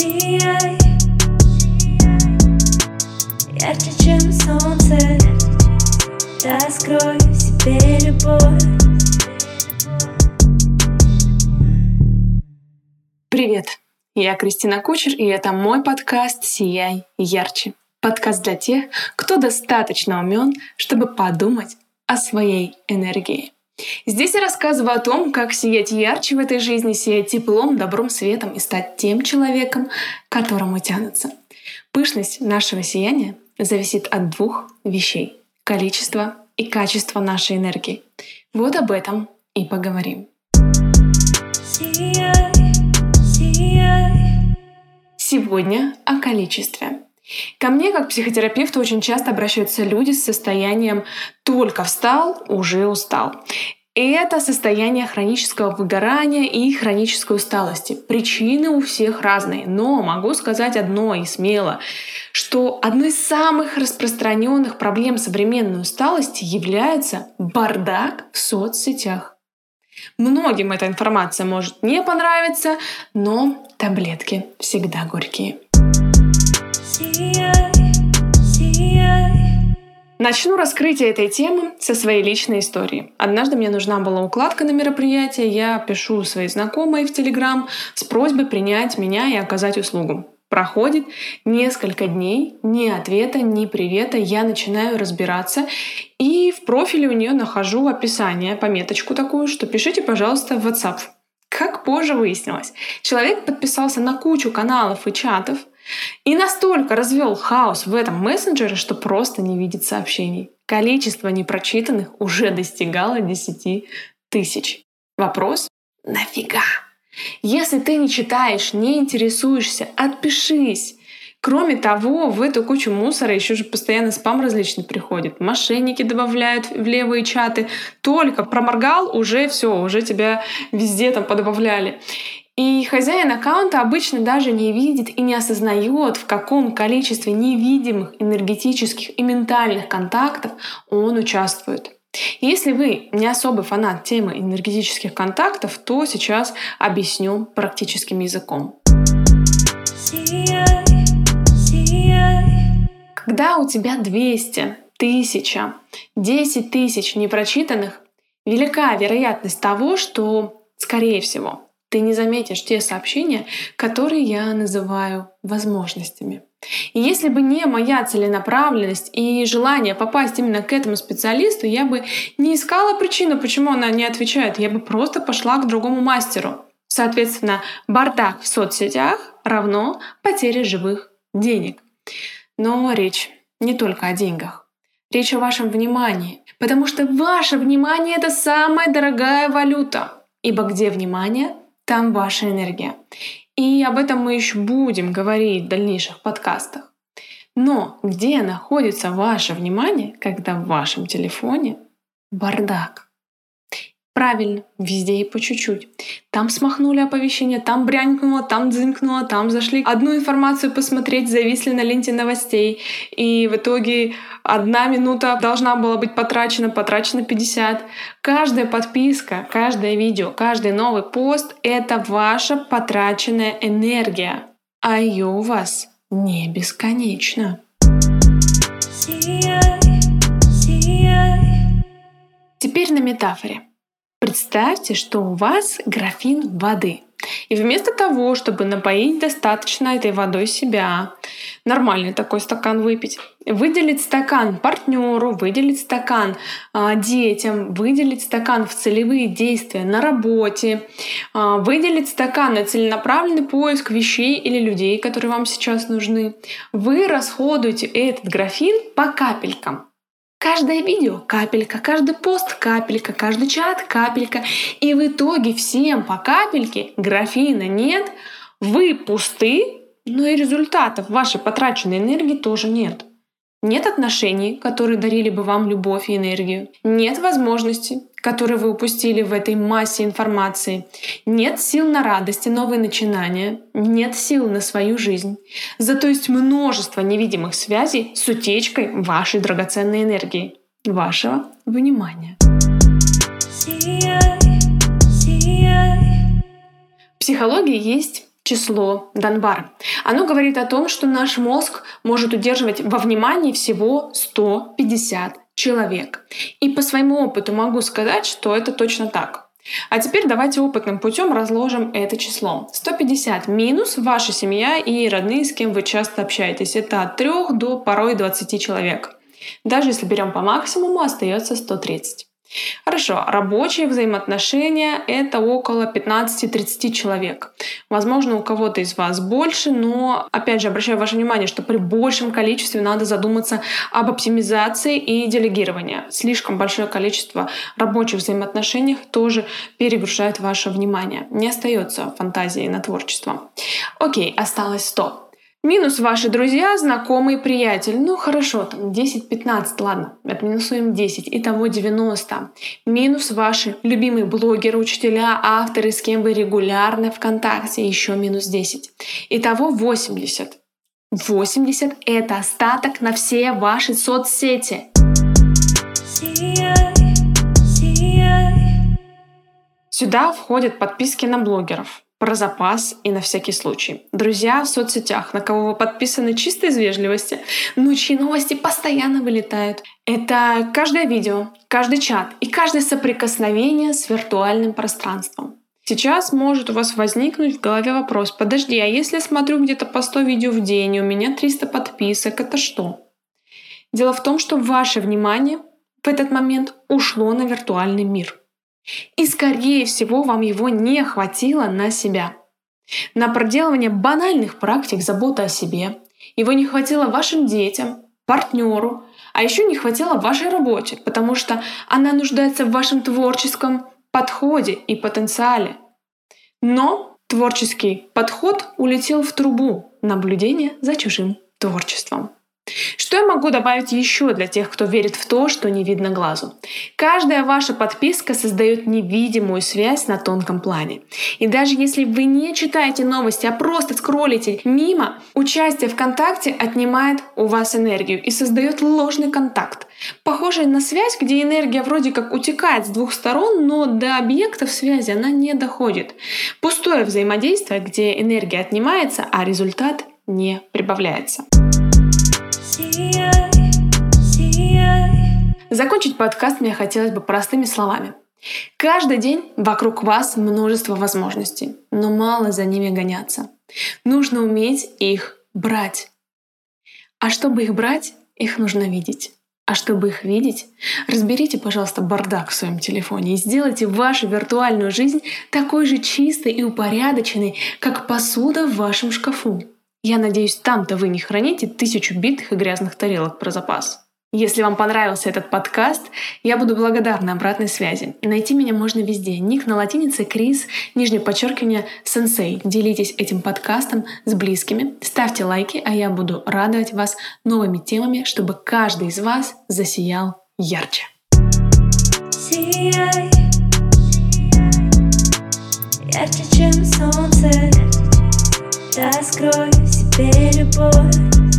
Сияй Ярче, чем солнце Раскрой в себе любовь Привет! Я Кристина Кучер, и это мой подкаст «Сияй ярче». Подкаст для тех, кто достаточно умен, чтобы подумать о своей энергии. Здесь я рассказываю о том, как сиять ярче в этой жизни, сиять теплом, добром, светом и стать тем человеком, к которому тянутся. Пышность нашего сияния зависит от двух вещей — количества и качества нашей энергии. Вот об этом и поговорим. Сегодня о количестве. Ко мне, как психотерапевту, очень часто обращаются люди с состоянием «только встал, уже устал». Это состояние хронического выгорания и хронической усталости. Причины у всех разные, но могу сказать одно и смело, что одной из самых распространенных проблем современной усталости является бардак в соцсетях. Многим эта информация может не понравиться, но таблетки всегда горькие. Начну раскрытие этой темы со своей личной истории. Однажды мне нужна была укладка на мероприятие, я пишу своей знакомой в Телеграм с просьбой принять меня и оказать услугу. Проходит несколько дней, ни ответа, ни привета, я начинаю разбираться и в профиле у нее нахожу описание, пометочку такую, что пишите, пожалуйста, в WhatsApp. Как позже выяснилось, человек подписался на кучу каналов и чатов, и настолько развел хаос в этом мессенджере, что просто не видит сообщений. Количество непрочитанных уже достигало 10 тысяч. Вопрос — нафига? Если ты не читаешь, не интересуешься, отпишись. Кроме того, в эту кучу мусора еще же постоянно спам различный приходит. Мошенники добавляют в левые чаты. Только проморгал, уже все, уже тебя везде там подобавляли. И хозяин аккаунта обычно даже не видит и не осознает, в каком количестве невидимых энергетических и ментальных контактов он участвует. Если вы не особый фанат темы энергетических контактов, то сейчас объясню практическим языком. Когда у тебя 200, 1000, 10 тысяч непрочитанных, велика вероятность того, что, скорее всего, ты не заметишь те сообщения, которые я называю возможностями. И если бы не моя целенаправленность и желание попасть именно к этому специалисту, я бы не искала причину, почему она не отвечает. Я бы просто пошла к другому мастеру. Соответственно, бардак в соцсетях равно потере живых денег. Но речь не только о деньгах. Речь о вашем внимании. Потому что ваше внимание — это самая дорогая валюта. Ибо где внимание, там ваша энергия. И об этом мы еще будем говорить в дальнейших подкастах. Но где находится ваше внимание, когда в вашем телефоне бардак? Правильно, везде и по чуть-чуть. Там смахнули оповещение, там брянькнуло, там дзынькнуло, там зашли одну информацию посмотреть, зависли на ленте новостей. И в итоге одна минута должна была быть потрачена, потрачено 50. Каждая подписка, каждое видео, каждый новый пост — это ваша потраченная энергия. А ее у вас не бесконечно. Теперь на метафоре. Представьте, что у вас графин воды. И вместо того, чтобы напоить достаточно этой водой себя, нормальный такой стакан выпить, выделить стакан партнеру, выделить стакан а, детям, выделить стакан в целевые действия на работе, а, выделить стакан на целенаправленный поиск вещей или людей, которые вам сейчас нужны, вы расходуете этот графин по капелькам. Каждое видео — капелька, каждый пост — капелька, каждый чат — капелька. И в итоге всем по капельке графина нет, вы пусты, но и результатов вашей потраченной энергии тоже нет. Нет отношений, которые дарили бы вам любовь и энергию. Нет возможностей, которые вы упустили в этой массе информации. Нет сил на радость и новые начинания. Нет сил на свою жизнь. Зато есть множество невидимых связей с утечкой вашей драгоценной энергии, вашего внимания. В психологии есть число Донбара. Оно говорит о том, что наш мозг может удерживать во внимании всего 150 человек. И по своему опыту могу сказать, что это точно так. А теперь давайте опытным путем разложим это число. 150 минус ваша семья и родные, с кем вы часто общаетесь. Это от 3 до порой 20 человек. Даже если берем по максимуму, остается 130. Хорошо, рабочие взаимоотношения — это около 15-30 человек. Возможно, у кого-то из вас больше, но, опять же, обращаю ваше внимание, что при большем количестве надо задуматься об оптимизации и делегировании. Слишком большое количество рабочих взаимоотношений тоже перегружает ваше внимание. Не остается фантазии на творчество. Окей, осталось 100. Минус ваши друзья, знакомые, приятель. Ну хорошо, там 10-15, ладно, отминусуем 10, итого 90. Минус ваши любимые блогеры, учителя, авторы, с кем вы регулярно в контакте, еще минус 10. Итого 80. 80 — это остаток на все ваши соцсети. Сюда входят подписки на блогеров, про запас и на всякий случай. Друзья в соцсетях, на кого вы подписаны чисто из вежливости, но чьи новости постоянно вылетают. Это каждое видео, каждый чат и каждое соприкосновение с виртуальным пространством. Сейчас может у вас возникнуть в голове вопрос, подожди, а если я смотрю где-то по 100 видео в день, и у меня 300 подписок, это что? Дело в том, что ваше внимание в этот момент ушло на виртуальный мир. И, скорее всего, вам его не хватило на себя. На проделывание банальных практик заботы о себе. Его не хватило вашим детям, партнеру, а еще не хватило вашей работе, потому что она нуждается в вашем творческом подходе и потенциале. Но творческий подход улетел в трубу наблюдения за чужим творчеством. Что я могу добавить еще для тех, кто верит в то, что не видно глазу? Каждая ваша подписка создает невидимую связь на тонком плане. И даже если вы не читаете новости, а просто скроллите мимо, участие в контакте отнимает у вас энергию и создает ложный контакт. Похожая на связь, где энергия вроде как утекает с двух сторон, но до объектов связи она не доходит. Пустое взаимодействие, где энергия отнимается, а результат не прибавляется. Закончить подкаст мне хотелось бы простыми словами. Каждый день вокруг вас множество возможностей, но мало за ними гоняться. Нужно уметь их брать. А чтобы их брать, их нужно видеть. А чтобы их видеть, разберите, пожалуйста, бардак в своем телефоне и сделайте вашу виртуальную жизнь такой же чистой и упорядоченной, как посуда в вашем шкафу. Я надеюсь, там-то вы не храните тысячу битых и грязных тарелок про запас. Если вам понравился этот подкаст, я буду благодарна обратной связи. Найти меня можно везде. Ник на латинице Крис, нижнее подчеркивание, сенсей. Делитесь этим подкастом с близкими, ставьте лайки, а я буду радовать вас новыми темами, чтобы каждый из вас засиял ярче. Сияй, ярче, чем солнце. Раскрой в себе любовь